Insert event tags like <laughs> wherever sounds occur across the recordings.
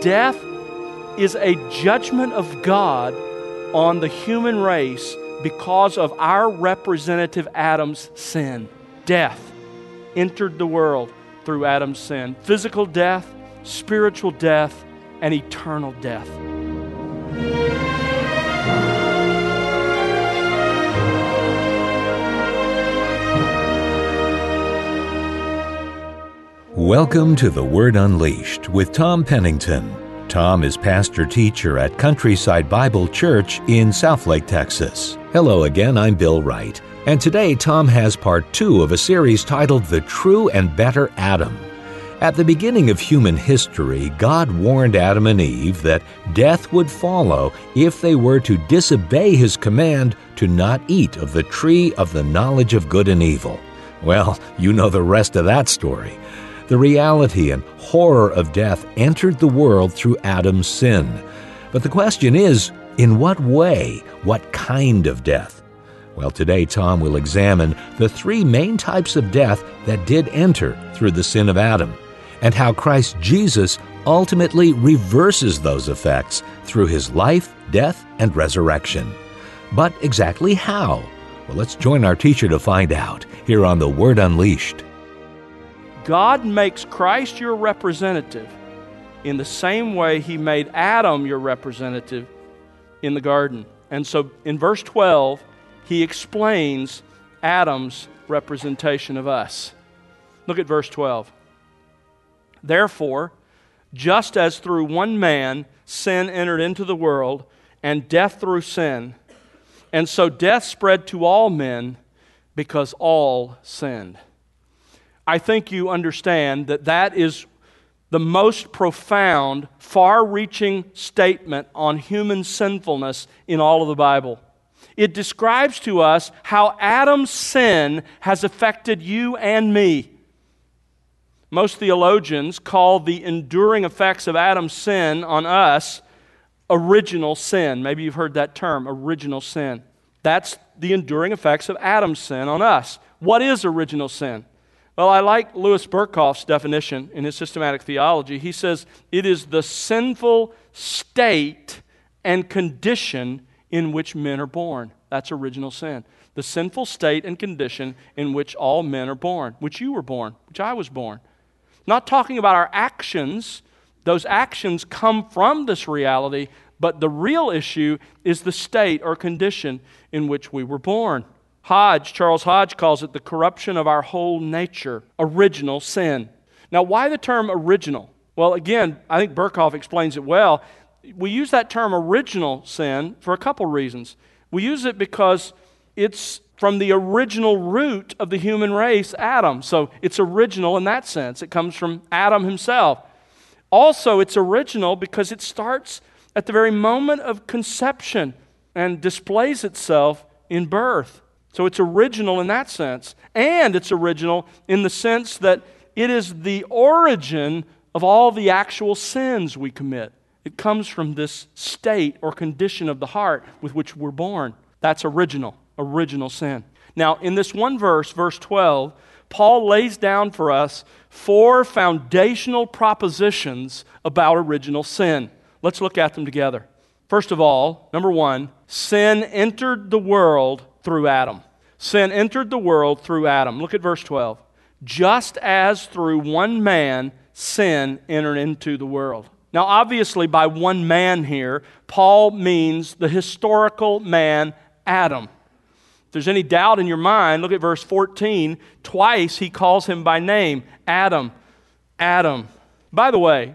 death is a judgment of God on the human race because of our representative Adam's sin. Death entered the world through Adam's sin physical death, spiritual death, and eternal death. Welcome to The Word Unleashed with Tom Pennington. Tom is pastor teacher at Countryside Bible Church in Southlake, Texas. Hello again, I'm Bill Wright, and today Tom has part two of a series titled The True and Better Adam. At the beginning of human history, God warned Adam and Eve that death would follow if they were to disobey his command to not eat of the tree of the knowledge of good and evil. Well, you know the rest of that story. The reality and horror of death entered the world through Adam's sin. But the question is, in what way? What kind of death? Well, today Tom will examine the three main types of death that did enter through the sin of Adam, and how Christ Jesus ultimately reverses those effects through his life, death, and resurrection. But exactly how? Well, let's join our teacher to find out here on The Word Unleashed. God makes Christ your representative in the same way he made Adam your representative in the garden. And so in verse 12, he explains Adam's representation of us. Look at verse 12. Therefore, just as through one man sin entered into the world, and death through sin, and so death spread to all men because all sinned. I think you understand that that is the most profound, far reaching statement on human sinfulness in all of the Bible. It describes to us how Adam's sin has affected you and me. Most theologians call the enduring effects of Adam's sin on us original sin. Maybe you've heard that term, original sin. That's the enduring effects of Adam's sin on us. What is original sin? Well, I like Louis Berkhof's definition in his systematic theology. He says it is the sinful state and condition in which men are born. That's original sin. The sinful state and condition in which all men are born, which you were born, which I was born. Not talking about our actions, those actions come from this reality, but the real issue is the state or condition in which we were born. Hodge, Charles Hodge calls it the corruption of our whole nature, original sin. Now, why the term original? Well, again, I think Berkhof explains it well. We use that term original sin for a couple reasons. We use it because it's from the original root of the human race, Adam. So it's original in that sense. It comes from Adam himself. Also, it's original because it starts at the very moment of conception and displays itself in birth. So it's original in that sense. And it's original in the sense that it is the origin of all the actual sins we commit. It comes from this state or condition of the heart with which we're born. That's original, original sin. Now, in this one verse, verse 12, Paul lays down for us four foundational propositions about original sin. Let's look at them together. First of all, number one, sin entered the world through Adam. Sin entered the world through Adam. Look at verse 12. Just as through one man sin entered into the world. Now, obviously, by one man here, Paul means the historical man Adam. If there's any doubt in your mind, look at verse 14. Twice he calls him by name Adam. Adam. By the way,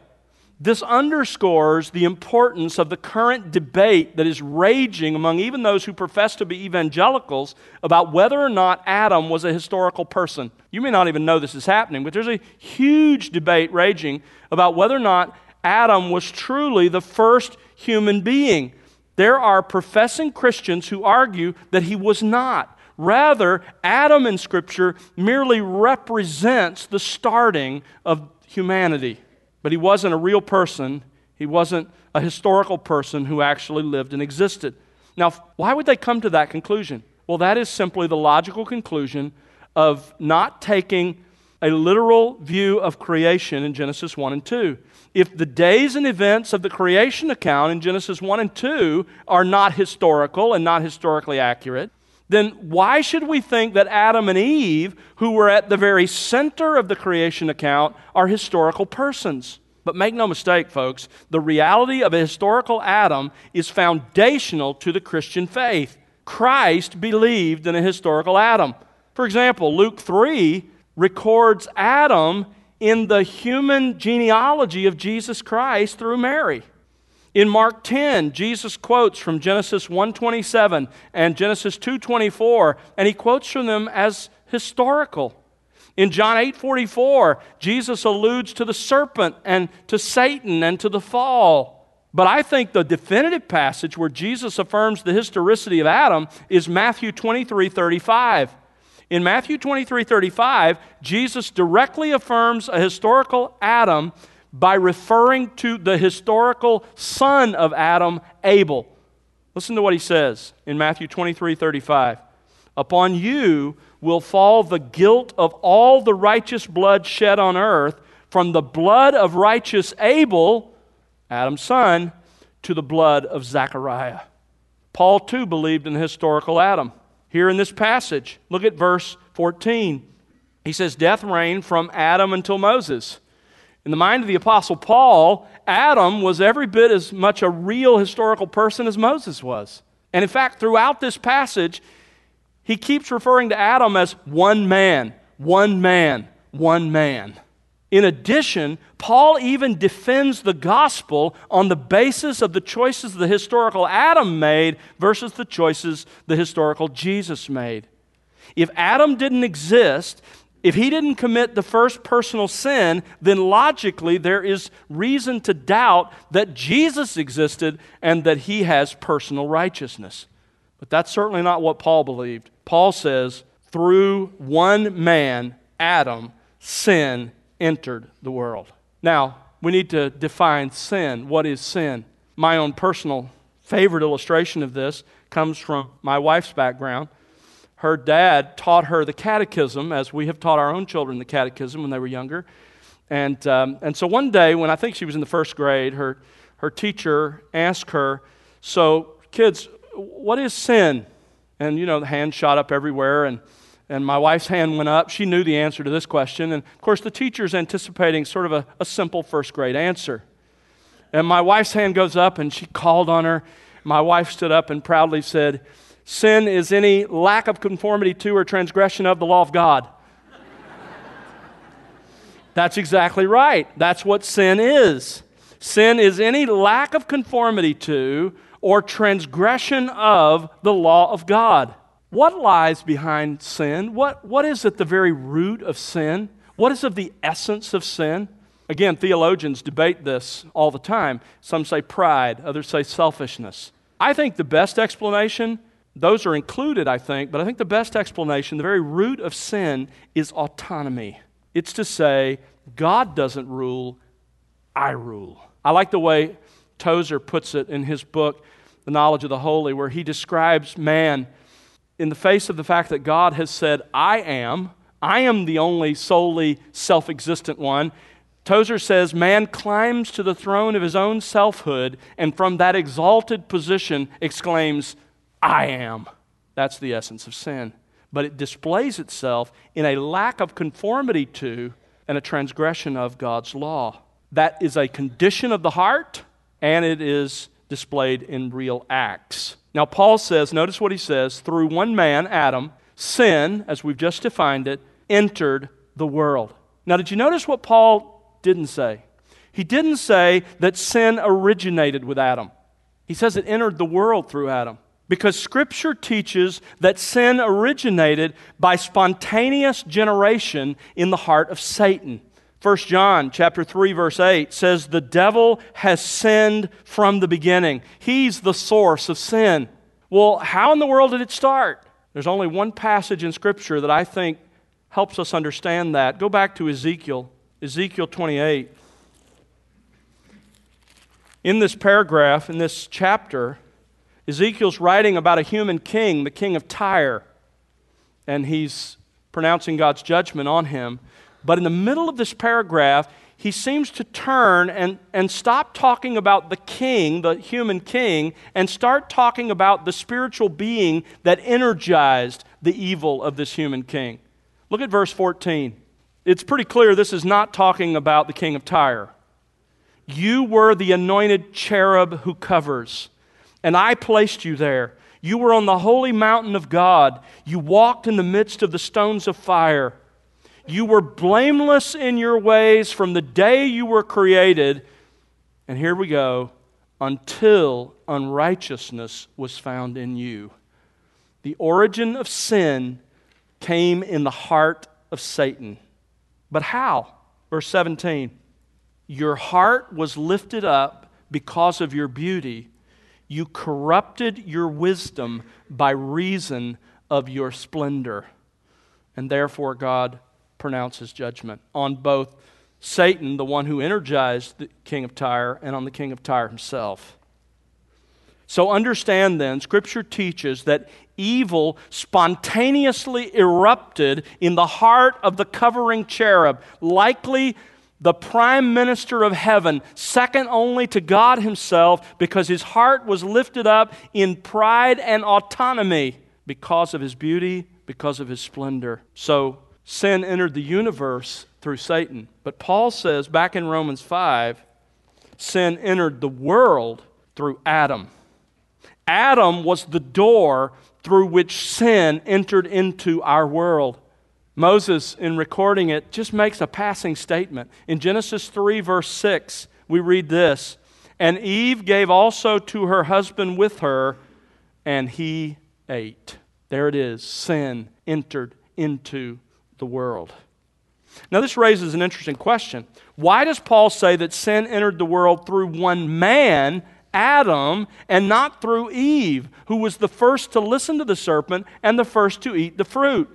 this underscores the importance of the current debate that is raging among even those who profess to be evangelicals about whether or not Adam was a historical person. You may not even know this is happening, but there's a huge debate raging about whether or not Adam was truly the first human being. There are professing Christians who argue that he was not. Rather, Adam in Scripture merely represents the starting of humanity. But he wasn't a real person, he wasn't a historical person who actually lived and existed. Now, why would they come to that conclusion? Well, that is simply the logical conclusion of not taking a literal view of creation in Genesis 1 and 2. If the days and events of the creation account in Genesis 1 and 2 are not historical and not historically accurate, then why should we think that Adam and Eve, who were at the very center of the creation account, are historical persons? But make no mistake, folks, the reality of a historical Adam is foundational to the Christian faith. Christ believed in a historical Adam. For example, Luke 3 records Adam in the human genealogy of Jesus Christ through Mary. In Mark 10, Jesus quotes from Genesis 1:27 and Genesis 2:24, and he quotes from them as historical. In John 8:44, Jesus alludes to the serpent and to Satan and to the fall. But I think the definitive passage where Jesus affirms the historicity of Adam is Matthew 23:35. In Matthew 23:35, Jesus directly affirms a historical Adam by referring to the historical son of Adam, Abel. Listen to what he says in Matthew 23 35. Upon you will fall the guilt of all the righteous blood shed on earth, from the blood of righteous Abel, Adam's son, to the blood of Zechariah. Paul too believed in the historical Adam. Here in this passage, look at verse 14. He says, Death reigned from Adam until Moses. In the mind of the Apostle Paul, Adam was every bit as much a real historical person as Moses was. And in fact, throughout this passage, he keeps referring to Adam as one man, one man, one man. In addition, Paul even defends the gospel on the basis of the choices the historical Adam made versus the choices the historical Jesus made. If Adam didn't exist, if he didn't commit the first personal sin, then logically there is reason to doubt that Jesus existed and that he has personal righteousness. But that's certainly not what Paul believed. Paul says, through one man, Adam, sin entered the world. Now, we need to define sin. What is sin? My own personal favorite illustration of this comes from my wife's background her dad taught her the catechism, as we have taught our own children the catechism when they were younger. And, um, and so one day, when I think she was in the first grade, her, her teacher asked her, So, kids, what is sin? And, you know, the hand shot up everywhere, and, and my wife's hand went up. She knew the answer to this question. And, of course, the teacher's anticipating sort of a, a simple first grade answer. And my wife's hand goes up, and she called on her. My wife stood up and proudly said, Sin is any lack of conformity to or transgression of the law of God. That's exactly right. That's what sin is. Sin is any lack of conformity to or transgression of the law of God. What lies behind sin? What, what is at the very root of sin? What is of the essence of sin? Again, theologians debate this all the time. Some say pride, others say selfishness. I think the best explanation those are included, I think, but I think the best explanation, the very root of sin, is autonomy. It's to say, God doesn't rule, I rule. I like the way Tozer puts it in his book, The Knowledge of the Holy, where he describes man in the face of the fact that God has said, I am, I am the only solely self existent one. Tozer says, Man climbs to the throne of his own selfhood and from that exalted position exclaims, I am. That's the essence of sin. But it displays itself in a lack of conformity to and a transgression of God's law. That is a condition of the heart, and it is displayed in real acts. Now, Paul says, notice what he says, through one man, Adam, sin, as we've just defined it, entered the world. Now, did you notice what Paul didn't say? He didn't say that sin originated with Adam. He says it entered the world through Adam. Because Scripture teaches that sin originated by spontaneous generation in the heart of Satan. 1 John chapter 3 verse 8 says the devil has sinned from the beginning. He's the source of sin. Well, how in the world did it start? There's only one passage in scripture that I think helps us understand that. Go back to Ezekiel, Ezekiel 28. In this paragraph, in this chapter, Ezekiel's writing about a human king, the king of Tyre, and he's pronouncing God's judgment on him. But in the middle of this paragraph, he seems to turn and, and stop talking about the king, the human king, and start talking about the spiritual being that energized the evil of this human king. Look at verse 14. It's pretty clear this is not talking about the king of Tyre. You were the anointed cherub who covers, and I placed you there. You were on the holy mountain of God. You walked in the midst of the stones of fire. You were blameless in your ways from the day you were created. And here we go until unrighteousness was found in you. The origin of sin came in the heart of Satan. But how? Verse 17 Your heart was lifted up because of your beauty. You corrupted your wisdom by reason of your splendor. And therefore, God pronounces judgment on both Satan, the one who energized the king of Tyre, and on the king of Tyre himself. So understand then, Scripture teaches that evil spontaneously erupted in the heart of the covering cherub, likely the prime minister of heaven, second only to God himself, because his heart was lifted up in pride and autonomy because of his beauty, because of his splendor. So sin entered the universe through Satan. But Paul says back in Romans 5, sin entered the world through Adam. Adam was the door through which sin entered into our world. Moses, in recording it, just makes a passing statement. In Genesis 3, verse 6, we read this And Eve gave also to her husband with her, and he ate. There it is. Sin entered into the world. Now, this raises an interesting question. Why does Paul say that sin entered the world through one man, Adam, and not through Eve, who was the first to listen to the serpent and the first to eat the fruit?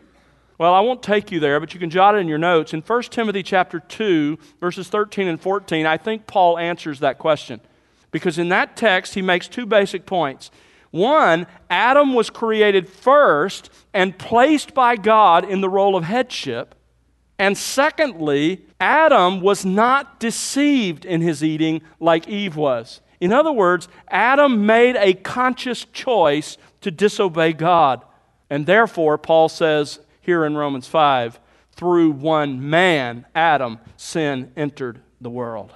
Well, I won't take you there, but you can jot it in your notes. In 1 Timothy chapter 2, verses 13 and 14, I think Paul answers that question. Because in that text, he makes two basic points. One, Adam was created first and placed by God in the role of headship. And secondly, Adam was not deceived in his eating like Eve was. In other words, Adam made a conscious choice to disobey God. And therefore, Paul says here in Romans 5, through one man, Adam, sin entered the world.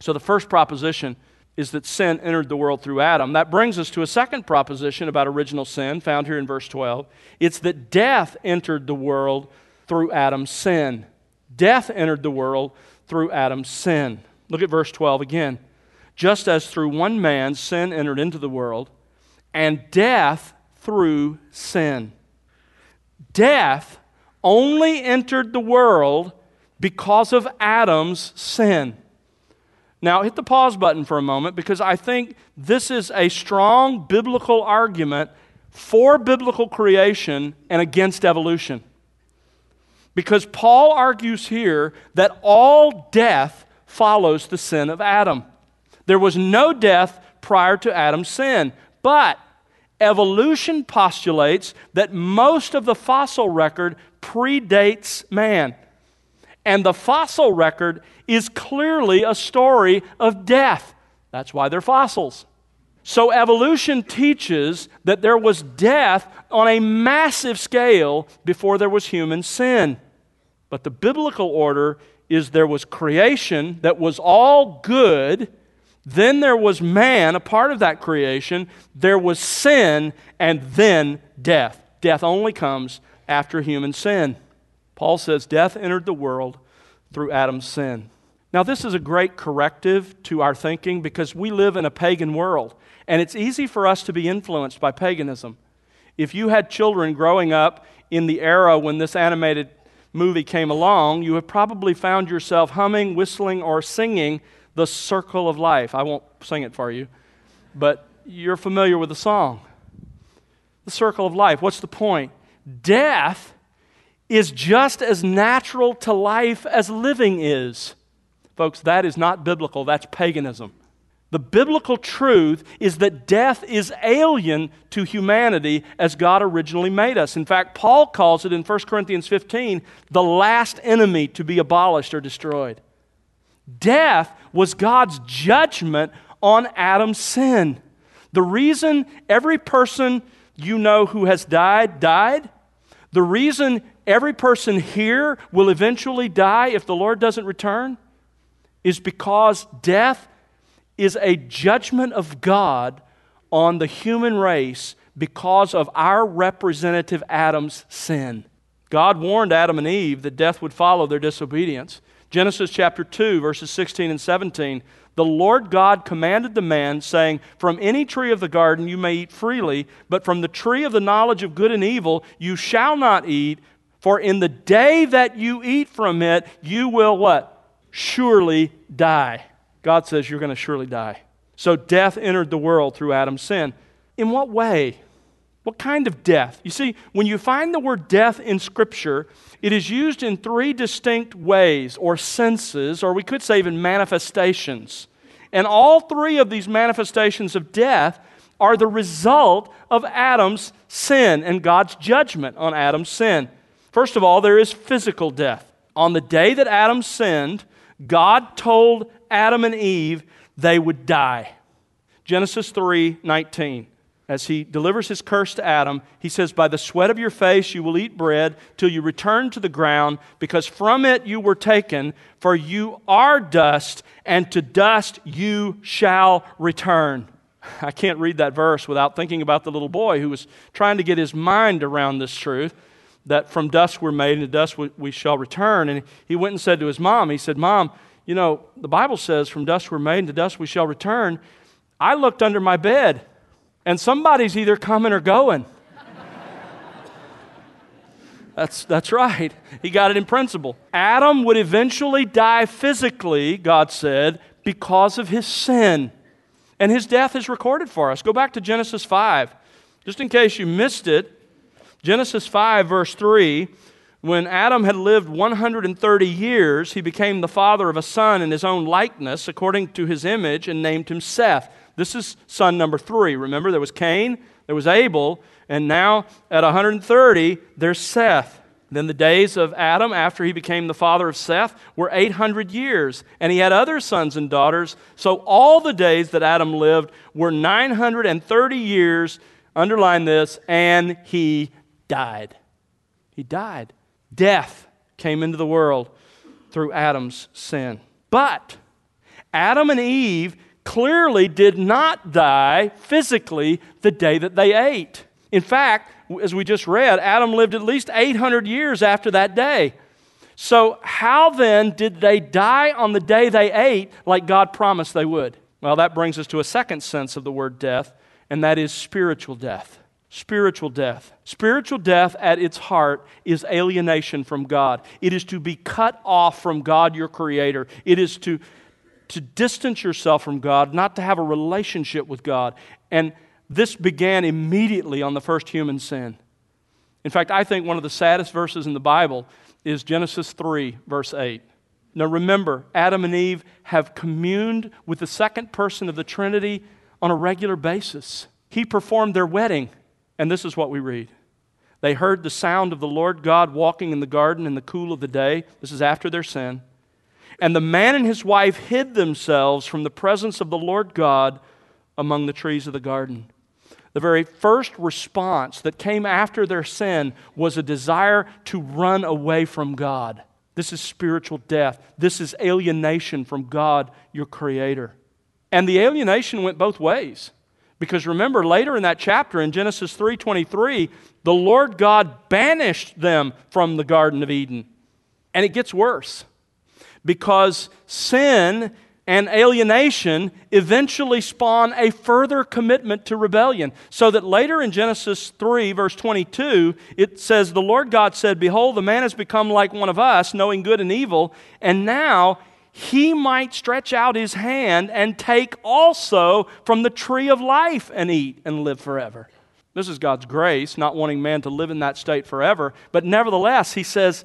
So the first proposition is that sin entered the world through Adam. That brings us to a second proposition about original sin found here in verse 12. It's that death entered the world through Adam's sin. Death entered the world through Adam's sin. Look at verse 12 again. Just as through one man sin entered into the world, and death through sin. Death only entered the world because of Adam's sin. Now, hit the pause button for a moment because I think this is a strong biblical argument for biblical creation and against evolution. Because Paul argues here that all death follows the sin of Adam. There was no death prior to Adam's sin, but evolution postulates that most of the fossil record predates man. And the fossil record is clearly a story of death. That's why they're fossils. So, evolution teaches that there was death on a massive scale before there was human sin. But the biblical order is there was creation that was all good, then there was man, a part of that creation, there was sin, and then death. Death only comes after human sin. Paul says death entered the world through Adam's sin. Now, this is a great corrective to our thinking because we live in a pagan world, and it's easy for us to be influenced by paganism. If you had children growing up in the era when this animated movie came along, you have probably found yourself humming, whistling, or singing The Circle of Life. I won't sing it for you, but you're familiar with the song. The Circle of Life. What's the point? Death is just as natural to life as living is. Folks, that is not biblical, that's paganism. The biblical truth is that death is alien to humanity as God originally made us. In fact, Paul calls it in 1 Corinthians 15 the last enemy to be abolished or destroyed. Death was God's judgment on Adam's sin. The reason every person you know who has died died, the reason every person here will eventually die if the Lord doesn't return, is because death is a judgment of God on the human race because of our representative Adam's sin. God warned Adam and Eve that death would follow their disobedience. Genesis chapter 2, verses 16 and 17. The Lord God commanded the man, saying, From any tree of the garden you may eat freely, but from the tree of the knowledge of good and evil you shall not eat, for in the day that you eat from it, you will what? Surely die. God says you're going to surely die. So death entered the world through Adam's sin. In what way? What kind of death? You see, when you find the word death in Scripture, it is used in three distinct ways or senses, or we could say even manifestations. And all three of these manifestations of death are the result of Adam's sin and God's judgment on Adam's sin. First of all, there is physical death. On the day that Adam sinned, God told Adam and Eve they would die. Genesis 3 19. As he delivers his curse to Adam, he says, By the sweat of your face you will eat bread till you return to the ground, because from it you were taken, for you are dust, and to dust you shall return. <laughs> I can't read that verse without thinking about the little boy who was trying to get his mind around this truth that from dust we're made and to dust we, we shall return. And he went and said to his mom, He said, Mom, you know, the Bible says, from dust we're made and to dust we shall return. I looked under my bed, and somebody's either coming or going. That's, that's right. He got it in principle. Adam would eventually die physically, God said, because of his sin. And his death is recorded for us. Go back to Genesis 5. Just in case you missed it, Genesis 5, verse 3 when Adam had lived 130 years, he became the father of a son in his own likeness, according to his image, and named him Seth. This is son number three. Remember, there was Cain, there was Abel, and now at 130, there's Seth. Then the days of Adam after he became the father of Seth were 800 years, and he had other sons and daughters. So all the days that Adam lived were 930 years, underline this, and he died. He died. Death came into the world through Adam's sin. But Adam and Eve clearly did not die physically the day that they ate. In fact, as we just read, Adam lived at least 800 years after that day. So, how then did they die on the day they ate like God promised they would? Well, that brings us to a second sense of the word death, and that is spiritual death spiritual death. Spiritual death at its heart is alienation from God. It is to be cut off from God, your creator. It is to, to distance yourself from God, not to have a relationship with God. And this began immediately on the first human sin. In fact, I think one of the saddest verses in the Bible is Genesis 3, verse 8. Now remember, Adam and Eve have communed with the second person of the Trinity on a regular basis. He performed their wedding. And this is what we read. They heard the sound of the Lord God walking in the garden in the cool of the day. This is after their sin. And the man and his wife hid themselves from the presence of the Lord God among the trees of the garden. The very first response that came after their sin was a desire to run away from God. This is spiritual death. This is alienation from God, your Creator. And the alienation went both ways. Because remember later in that chapter in Genesis 3:23, the Lord God banished them from the garden of Eden. And it gets worse. Because sin and alienation eventually spawn a further commitment to rebellion. So that later in Genesis 3, verse 22, it says, The Lord God said, Behold, the man has become like one of us, knowing good and evil, and now he might stretch out his hand and take also from the tree of life and eat and live forever. This is God's grace, not wanting man to live in that state forever. But nevertheless, he says,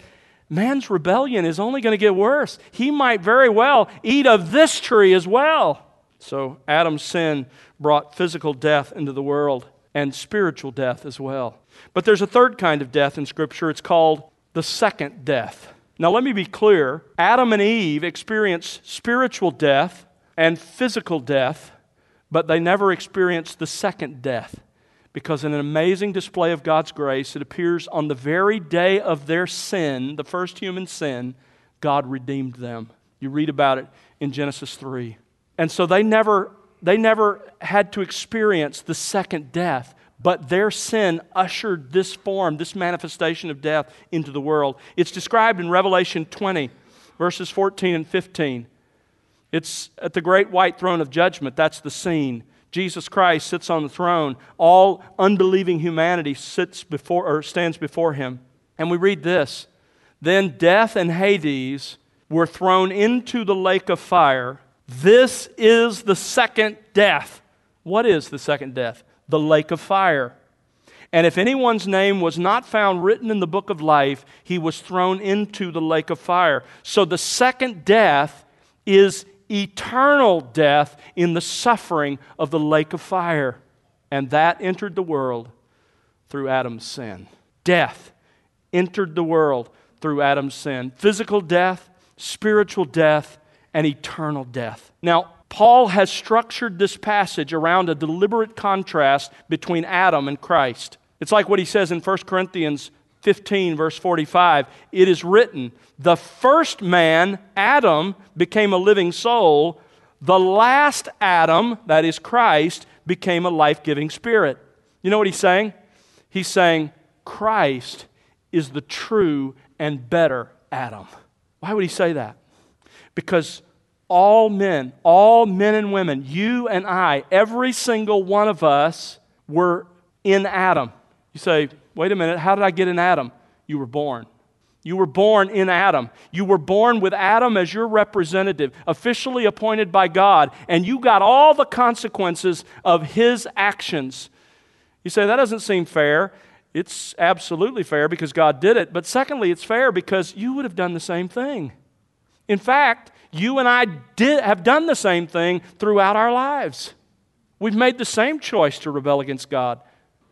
man's rebellion is only going to get worse. He might very well eat of this tree as well. So Adam's sin brought physical death into the world and spiritual death as well. But there's a third kind of death in Scripture. It's called the second death. Now, let me be clear Adam and Eve experienced spiritual death and physical death, but they never experienced the second death because, in an amazing display of God's grace, it appears on the very day of their sin, the first human sin, God redeemed them. You read about it in Genesis 3. And so they never, they never had to experience the second death, but their sin ushered this form, this manifestation of death into the world. It's described in Revelation 20, verses 14 and 15. It's at the great white throne of judgment. That's the scene. Jesus Christ sits on the throne. All unbelieving humanity sits before or stands before him. And we read this. Then death and Hades were thrown into the lake of fire. This is the second death. What is the second death? The lake of fire. And if anyone's name was not found written in the book of life, he was thrown into the lake of fire. So the second death is eternal death in the suffering of the lake of fire. And that entered the world through Adam's sin. Death entered the world through Adam's sin. Physical death, spiritual death, and eternal death. Now, Paul has structured this passage around a deliberate contrast between Adam and Christ. It's like what he says in 1 Corinthians 15, verse 45. It is written, The first man, Adam, became a living soul. The last Adam, that is Christ, became a life giving spirit. You know what he's saying? He's saying, Christ is the true and better Adam. Why would he say that? Because all men, all men and women, you and I, every single one of us were in Adam. You say, wait a minute, how did I get in Adam? You were born. You were born in Adam. You were born with Adam as your representative, officially appointed by God, and you got all the consequences of his actions. You say, that doesn't seem fair. It's absolutely fair because God did it. But secondly, it's fair because you would have done the same thing. In fact, you and I did, have done the same thing throughout our lives. We've made the same choice to rebel against God.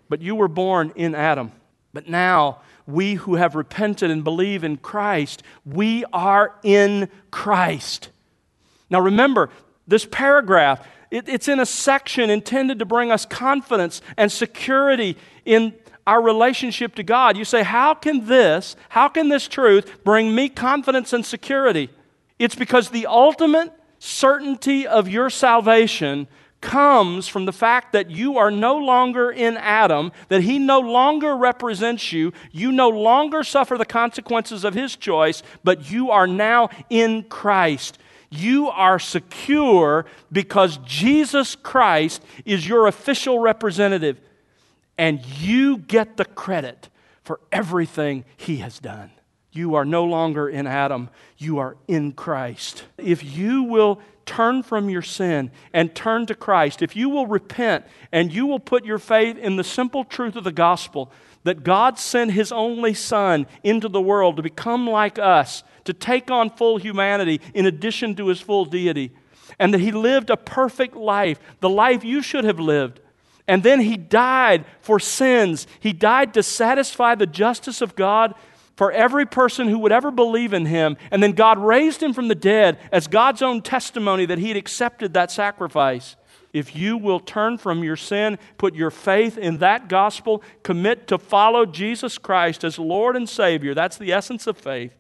But you were born in Adam. But now, we who have repented and believe in Christ, we are in Christ. Now remember, this paragraph, it, it's in a section intended to bring us confidence and security in our relationship to God. You say, How can this, how can this truth bring me confidence and security? It's because the ultimate certainty of your salvation comes from the fact that you are no longer in Adam, that he no longer represents you, you no longer suffer the consequences of his choice, but you are now in Christ. You are secure because Jesus Christ is your official representative, and you get the credit for everything he has done. You are no longer in Adam, you are in Christ. If you will turn from your sin and turn to Christ, if you will repent and you will put your faith in the simple truth of the gospel that God sent His only Son into the world to become like us, to take on full humanity in addition to His full deity, and that He lived a perfect life, the life you should have lived. And then He died for sins. He died to satisfy the justice of God for every person who would ever believe in him. And then God raised him from the dead as God's own testimony that he had accepted that sacrifice. If you will turn from your sin, put your faith in that gospel, commit to follow Jesus Christ as Lord and Savior, that's the essence of faith,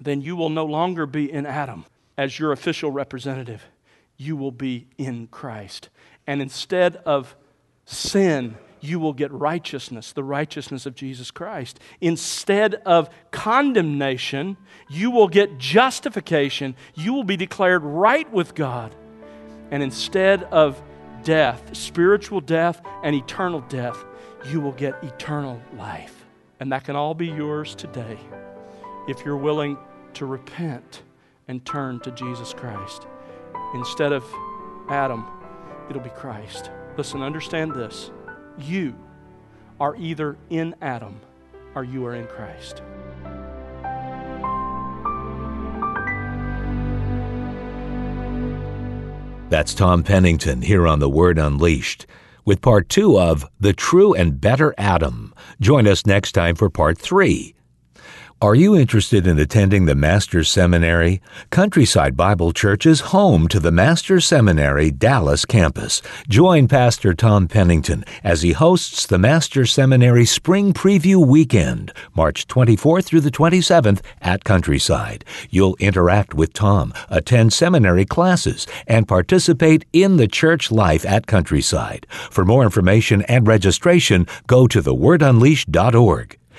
then you will no longer be in Adam as your official representative. You will be in Christ. And instead of sin, you will get righteousness, the righteousness of Jesus Christ. Instead of condemnation, you will get justification. You will be declared right with God. And instead of death, spiritual death and eternal death, you will get eternal life. And that can all be yours today if you're willing to repent and turn to Jesus Christ. Instead of Adam, it'll be Christ. Listen, understand this you are either in Adam or you are in Christ. That's Tom Pennington here on The Word Unleashed with part two of The True and Better Adam. Join us next time for part three. Are you interested in attending the Master's Seminary? Countryside Bible Church is home to the Master's Seminary Dallas campus. Join Pastor Tom Pennington as he hosts the Master's Seminary Spring Preview Weekend, March 24th through the 27th at Countryside. You'll interact with Tom, attend seminary classes, and participate in the church life at Countryside. For more information and registration, go to thewordunleashed.org.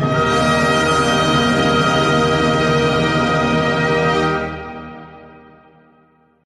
Bye.